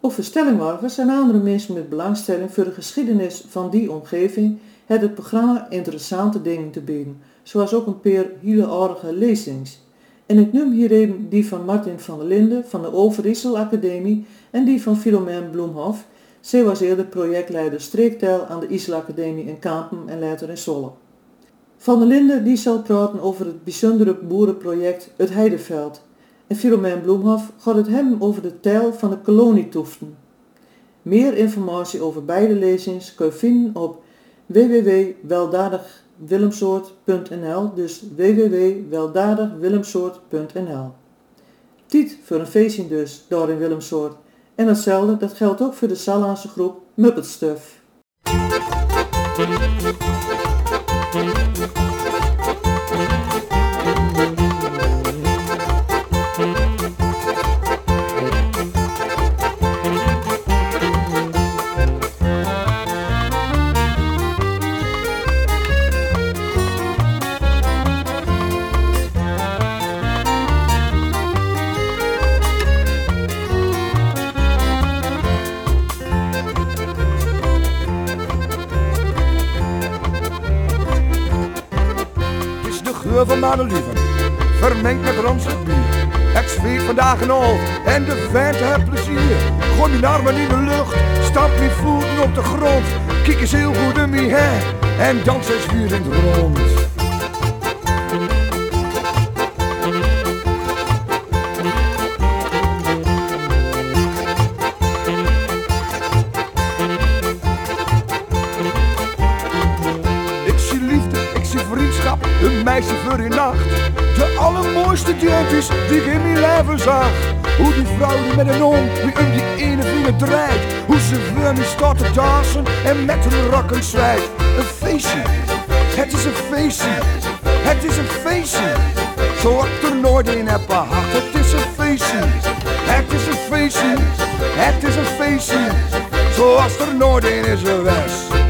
Op verstellingwervers en andere mensen met belangstelling voor de geschiedenis van die omgeving het het programma interessante dingen te bieden, zoals ook een paar hele aardige lezings. En ik noem hier even die van Martin van der Linden van de Overijssel Academie en die van Philomène Bloemhof. Zij was eerder projectleider streektaal aan de Isel Academie in Kampen en later in Zolle. Van der Linden die zal praten over het bijzondere boerenproject Het Heideveld. En Philomène Bloemhof gaat het hem over de tijl van de kolonietoeften. Meer informatie over beide lezings kun je vinden op www.weldadigwillemsoort.nl dus www.weldadigwillemsoort.nl Tiet voor een feestje dus, daar in Willemsoort. En hetzelfde, dat geldt ook voor de Salaanse groep Muppet Stuff. En de vent heeft plezier. Gooi mijn armen in de lucht, stamp mijn voeten op de grond. Kijk eens heel goed in me hè en dans eens weer in rond. Met een om, die om die ene vinger draait. Hoe ze voor me staat te dansen en met hun rokken zwijt. Een feestje, het is een feestje, het is een feestje. Zo ik er nooit in heb gehad, het is een feestje. Het is een feestje, het is een feestje. Zoals er nooit in is geweest.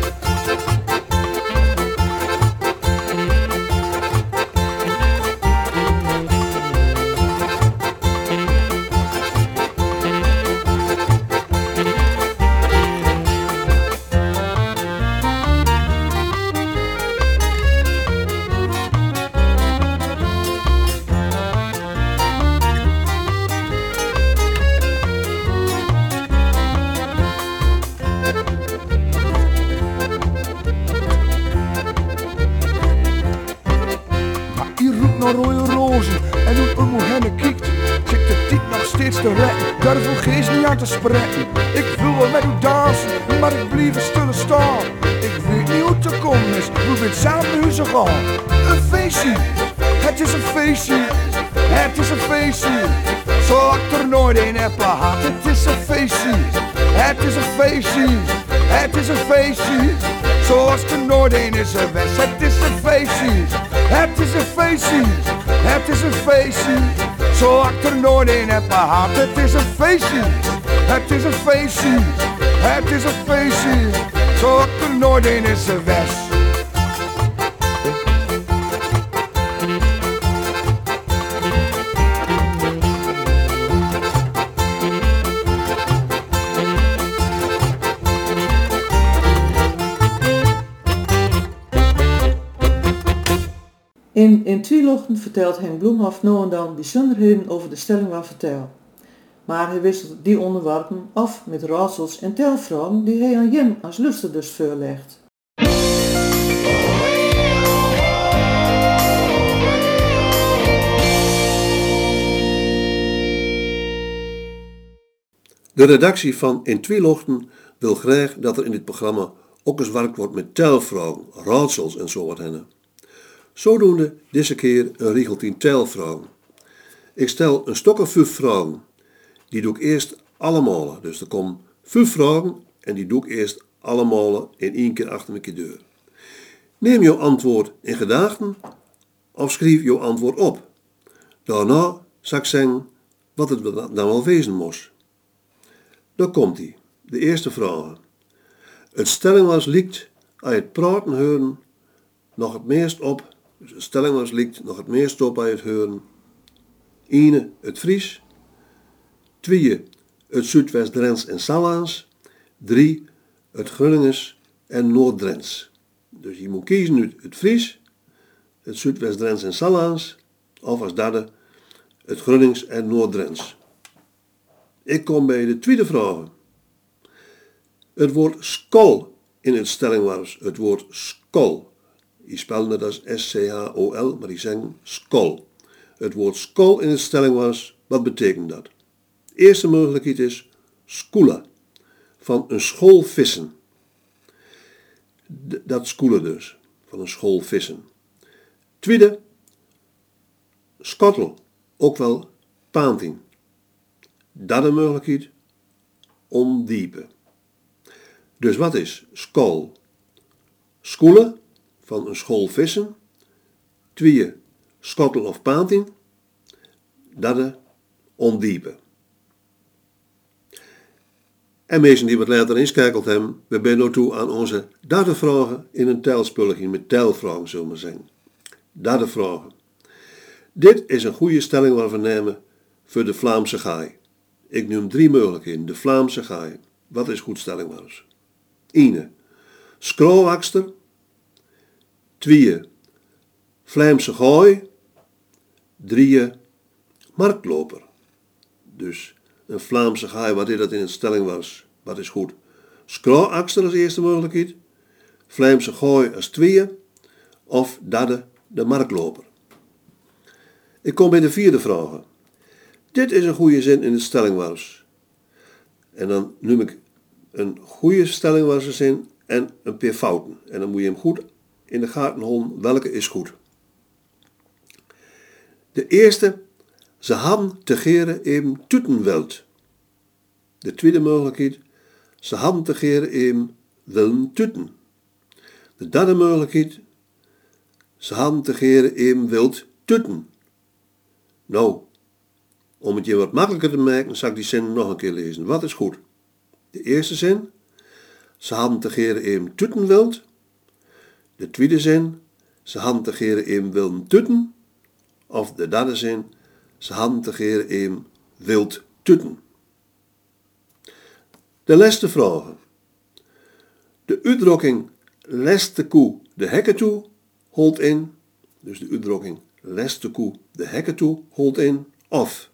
Nooit een heb gehad, het is een feestje. Het is een feestje, het is een feestje. Zo ik er nooit een is In, in vertelt Henk Bloemhof nou en dan bijzonderheden over de stelling waar vertel. Maar hij wisselt die onderwerpen af met raadsels en telvragen die hij aan Jim als luisterders voorlegt. De redactie van In Tweelochten wil graag dat er in dit programma ook eens werk wordt met telvragen, raadsels en zo wat hennen. Zodoende deze keer een regeltien telvragen. Ik stel een stok of vragen. Die doe ik eerst allemaal. Dus er komen vijf vragen en die doe ik eerst allemaal in één keer achter mijn deur. Neem jouw antwoord in gedachten of schrijf jouw antwoord op. Daarna zal ik zeggen wat het dan wel wezen moest. Daar komt hij, de eerste vraag. Het stelling was liekt, je het praten horen, nog het meest op. De stelling was liekt, nog het meest op bij het horen. Ene, het Fries. Twee, het Zuidwest-Drents en Salaans. Drie, het Gronings en Noord-Drents. Dus je moet kiezen nu het Fries, het Zuidwest-Drents en Salaans, of als derde het Gronings en Noord-Drents. Ik kom bij de tweede vraag. Het woord skol in het stelling was het woord skol. Die spellen het als S-C-H-O-L, maar die zeggen skol. Het woord skol in het stelling was, wat betekent dat? De eerste mogelijkheid is skula, van een school vissen. Dat skoelen dus, van een school vissen. Tweede, skottel, ook wel paanting. Derde mogelijkheid, ondiepe. Dus wat is skol? Skoelen, van een school vissen. Twee, skottel of paanting. Derde, ondiepe. En mensen die wat later inschakeld hebben, we zijn toe aan onze derde vragen in een telspulliging met telvragen, zullen we zeggen. Derde. Dit is een goede stelling waar we nemen voor de Vlaamse gaai. Ik noem drie mogelijkheden. De Vlaamse gaai. Wat is goed stelling maar eens? 1. Skroowakster. 2. Vlaamse gaai. 3. Marktloper. Dus een Vlaamse gaai, wat is dat in een stelling was? Wat is goed? Skroowakster als eerste mogelijkheid. Vlaamse gaai als tweede. Of derde, de marktloper. Ik kom bij de vierde vraag. Dit is een goede zin in de stellingwars. En dan noem ik een goede stellingwarszin en een paar fouten. En dan moet je hem goed in de gaten houden welke is goed. De eerste, ze hadden te geren even tutenweld. De tweede mogelijkheid, ze hadden te geren willen tuten. De derde mogelijkheid, ze hadden te geren even wild tuten. Nou, om het je wat makkelijker te maken, zal ik die zin nog een keer lezen. Wat is goed? De eerste zin, ze hadden te geren even tuten wild. De tweede zin, ze hadden te geren even wilden tuten. Of de derde zin, ze hadden te geren even wild tuten. De laatste vragen. De uitdrukking lest de koe de hekken toe holt in. Dus de uitdrukking lest de koe de hekken toe holt in. Of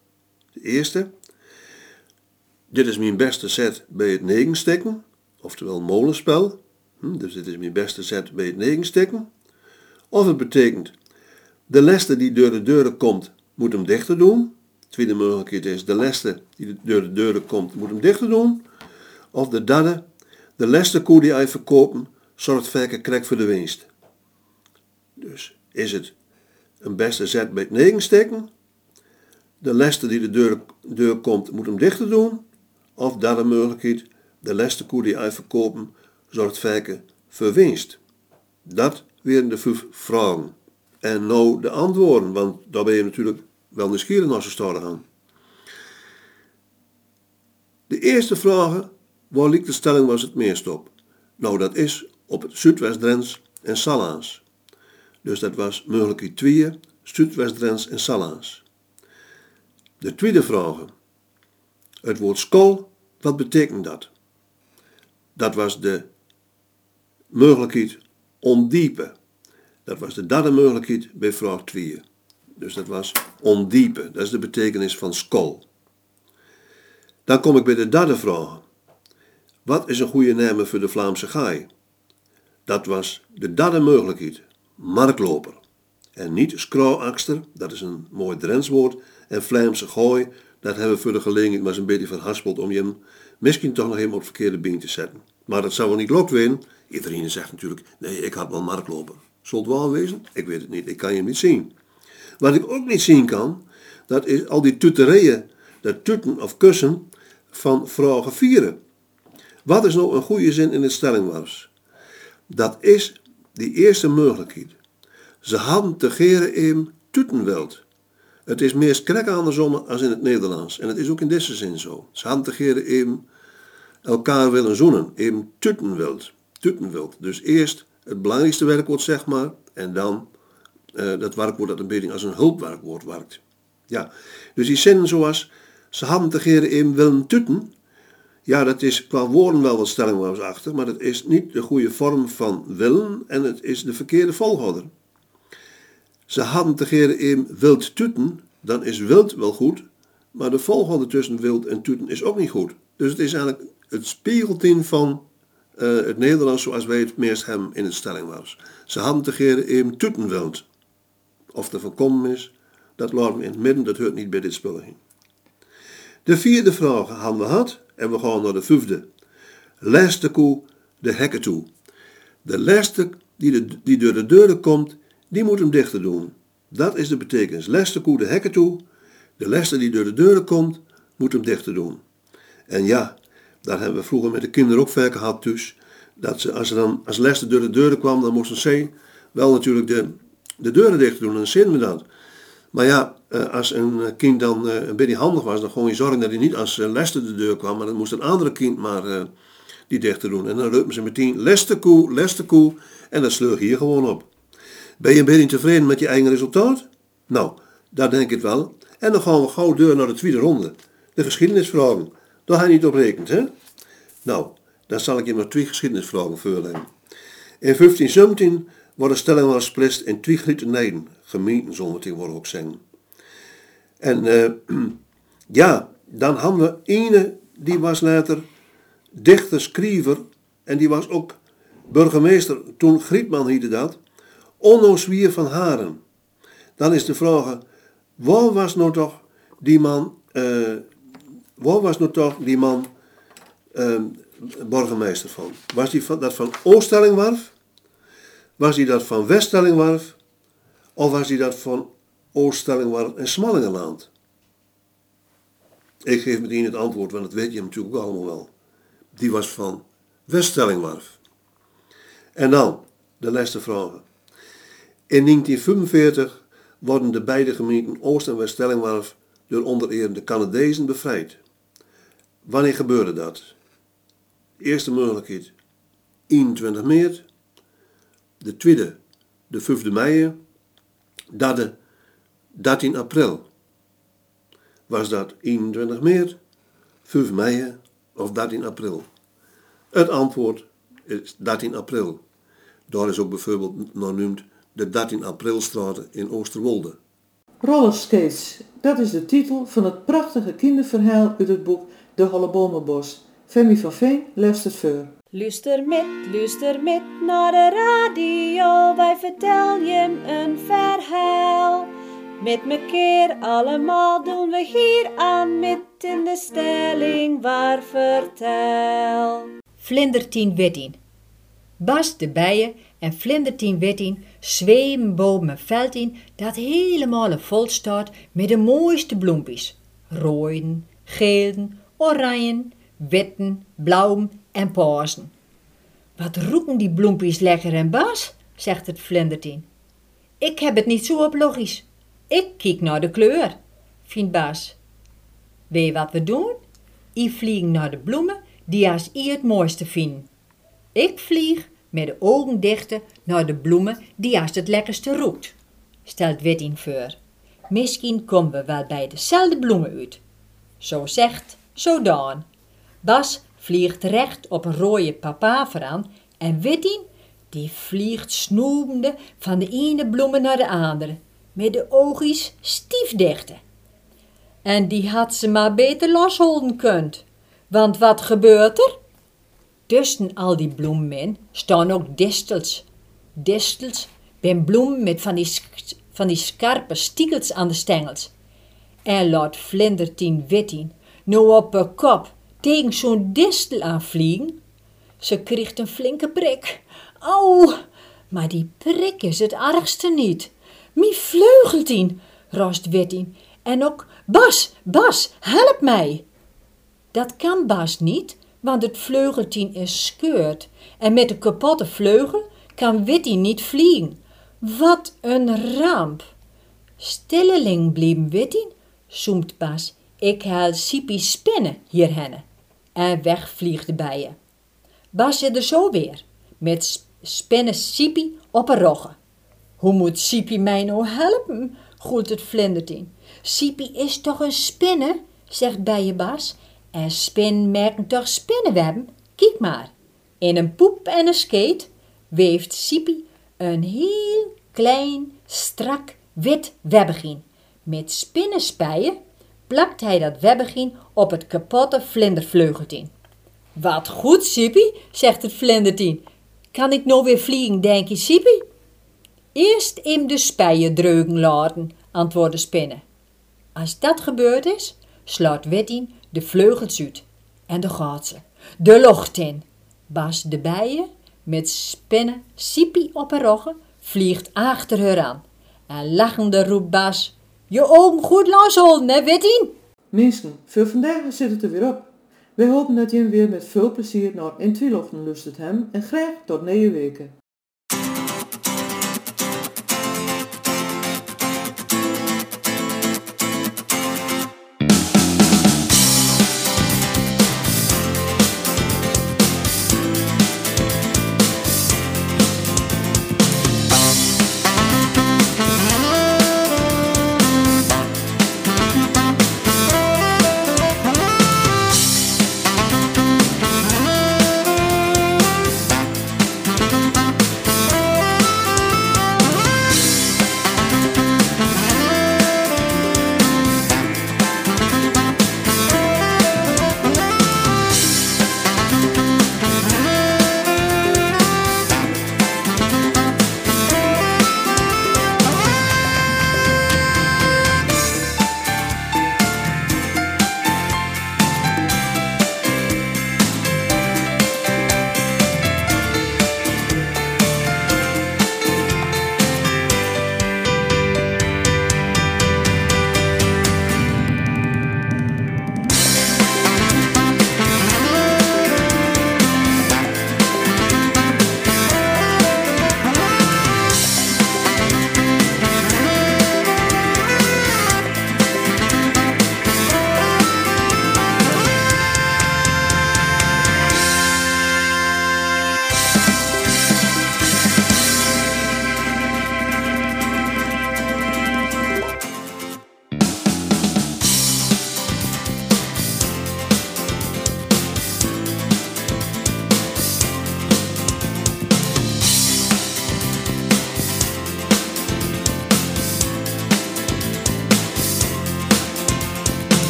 de eerste. Dit is mijn beste set bij het negensteken. Oftewel molenspel. Hm, Dus dit is mijn beste set bij het negensteken. Of het betekent de leste die door de deuren komt, moet hem dichter doen. Tweede mogelijkheid is de leste die door de deuren komt, moet hem dichter doen. Of de derde, de leste koe die hij verkopen, zorgt krek voor de winst. Dus is het een beste zet bij het negensteken. De leste die de deur, deur komt, moet hem dichter doen. Of derde mogelijkheid, de leste koe die hij verkopen, zorgt vaker voor winst. Dat weer de vijf vragen. En nou de antwoorden, want daar ben je natuurlijk wel nieuwsgierig naar ze staan gaan. De eerste vraag, waar ligt de stelling was het meest op? Nou, dat is op het Zuidwest-Drents en Salaans. Dus dat was mogelijk twee, Zuidwest-Drents en Salaans. De tweede vraag. Het woord skol, wat betekent dat? Dat was de mogelijkheid ondiepe. Dat was de derde mogelijkheid bij vraag 2. Dus dat was ondiepe. Dat is de betekenis van skol. Dan kom ik bij de derde vraag. Wat is een goede naam voor de Vlaamse gaai? Dat was de derde mogelijkheid. Markloper. En niet skrouwakster, dat is een mooi Drents woord. En Vlaamse gooi, dat hebben we voor de gelegenheid maar eens een beetje verhaspeld om je hem misschien toch nog helemaal op het verkeerde been te zetten. Maar dat zou wel niet lokt winnen. Iedereen zegt natuurlijk, nee, ik had wel markloper. Zal het wel wezen? Ik weet het niet, ik kan je niet zien. Wat ik ook niet zien kan, dat is al die tuterijen, dat tutten of kussen van vragen vieren. Wat is nou een goede zin in het stellingwars? Dat is die eerste mogelijkheid. Ze hadden te geren in tutenweld. Het is meer krek andersom als in het Nederlands. En het is ook in deze zin zo. Ze hantegeren even elkaar willen zoenen, even tutten wilt. Tutten wilt. Dus eerst het belangrijkste werkwoord, zeg maar, en dan eh, dat werkwoord dat een beetje als een hulpwerkwoord werkt. Ja, dus die zinnen zoals ze hantegeren even willen tutten, ja, dat is qua woorden wel wat stellingwaardig, maar dat is niet de goede vorm van willen en het is de verkeerde volgorde. Ze hantegeren in wild tuten, dan is wild wel goed, maar de volgorde tussen wild en tuten is ook niet goed. Dus het is eigenlijk het spiegeltien van eh, het Nederlands zoals wij het meest hebben in het stellingwaardig. Ze hantegeren in tuten wild. Of er voorkomen is, dat we in het midden, dat hoort niet bij dit spul heen. De vierde vraag hadden we gehad en we gaan naar de vijfde. Laatste koe de hekken toe. De laatste die, de, die door de deuren komt, die moet hem dichter doen. Dat is de betekenis. Laatste koe de hekken toe. De laatste die door de deuren komt, moet hem dichter doen. En ja, daar hebben we vroeger met de kinderen ook vaak gehad dus. Dat ze, als ze dan als door de deuren kwam, dan moesten ze wel natuurlijk de, de deuren dicht doen. En dan zitten we dat. Maar ja, eh, als een kind dan eh, een beetje handig was, dan gewoon je zorgen dat hij niet als Lester de deur kwam, maar dan moest een andere kind maar die dicht doen. En dan reupen ze meteen Lester koe, Lester koe, en dat sleug hier gewoon op. Ben je een beetje tevreden met je eigen resultaat? Nou, daar denk ik wel. En dan gaan we gauw deur naar de tweede ronde. De geschiedenisvragen. Daar je niet op rekent, hè? Nou, dan zal ik je maar twee geschiedenisvragen voorleggen. In 1517 wordt de stelling wel gesplitst in twee grote Nijden, gemeenten zullen we tegenwoordig ook zeggen. En uh, ja, dan hadden we ene, die was later dichter, schrijver, en die was ook burgemeester, toen Grietman heette dat, Onno Zwier van Haren. Dan is de vraag, waar was nou toch die man, uh, waar was nou toch die man uh, burgemeester van? Was van, dat van Ooststellingwarf? Was hij dat van Weststellingwarf? Of was hij dat van Ooststellingwarf en Smallingenland? Ik geef meteen het antwoord, want dat weet je natuurlijk allemaal wel. Die was van Weststellingwarf. En dan de laatste vragen. In 1945 worden de beide gemeenten Oost- en Weststellingwarf door onder de Canadezen bevrijd. Wanneer gebeurde dat? Eerste mogelijkheid 21 maart, de tweede de 5 mei, derde 13 april. Was dat 21 maart, 5 mei of 13 april? Het antwoord is 13 april. Daar is ook bijvoorbeeld nog genoemd de 13 aprilstraat in Oosterwolde. Rollerskates, dat is de titel van het prachtige kinderverhaal uit het boek De Hollebomenbos. Femi van Veen leest het voor. Luister met, luister met naar de radio, wij vertellen je een verhaal. Met mekaar allemaal doen we hier aan met in de stelling waar vertel. Vlindertien Wettin. Bas de bijen en Vlindertien Wettin zwemen boven een veld in dat helemaal vol staat met de mooiste bloempjes. Rooien, gelen, oranje, witten, blauwen en paarsen. Wat roepen die bloempjes lekker en Bas, zegt het Vlindertien. Ik heb het niet zo op logisch. Ik kijk naar de kleur, vindt Bas. Weet wat we doen? I vliegen naar de bloemen die als I het mooiste vinden. Ik vlieg met de ogen dicht naar de bloemen die als het lekkerste roept, stelt Wittin voor. Misschien komen we wel bij dezelfde bloemen uit. Zo zegt, zo dan. Bas vliegt recht op een rode papaver aan en Wittin die vliegt snoemende van de ene bloemen naar de andere, met de oogjes stiefdichte. En die had ze maar beter losholden kunt. Want wat gebeurt er? Tussen al die bloemen staan ook distels. Distels ben bloemen met van die, die scherpe stiekels aan de stengels. En laat Vlindertien Wittin nou op haar kop tegen zo'n distel aanvliegen. Ze kreeg een flinke prik. Au, maar die prik is het ergste niet. Mie vleugeltien, rost Wittin. En ook, Bas, Bas, help mij. Dat kan Bas niet, want het vleugeltien is scheurd. En met de kapotte vleugel kan Witty niet vliegen. Wat een ramp! Stilleling blijven wittin, zoemt Bas. Ik haal Sipi spinnen hierhenne. En weg vliegt de bijen. Bas zit er zo weer, met sp- spinnen Sipi op een rogge. Hoe moet Sipi mij nou helpen? groet het vlindertien. Sipi is toch een spinne, zegt bijenbas. En spin merken toch spinnenwebben? Kijk maar. In een poep en een skate weeft Sipi een heel klein, strak, wit webbegien. Met spinnenspijen plakt hij dat webbegien op het kapotte vlindervleugeltien. Wat goed, Sipi, zegt het vlindertien. Kan ik nou weer vliegen, denk je, Sipi? Eerst in de spijen dreugen laten, antwoordde Spinnen. Als dat gebeurd is, slaat Wittien de vleugels uit en de gaat ze de lucht in. Bas de bijen met Spinnen Sipi op haar roggen vliegt achter haar aan. En lachende roept Bas, je ogen goed loshouden, hè Wittien? Mensen, voor vandaag zit het er weer op. Wij hopen dat je hem weer met veel plezier naar in Twilochten lustert hem en graag tot nieuwe weken.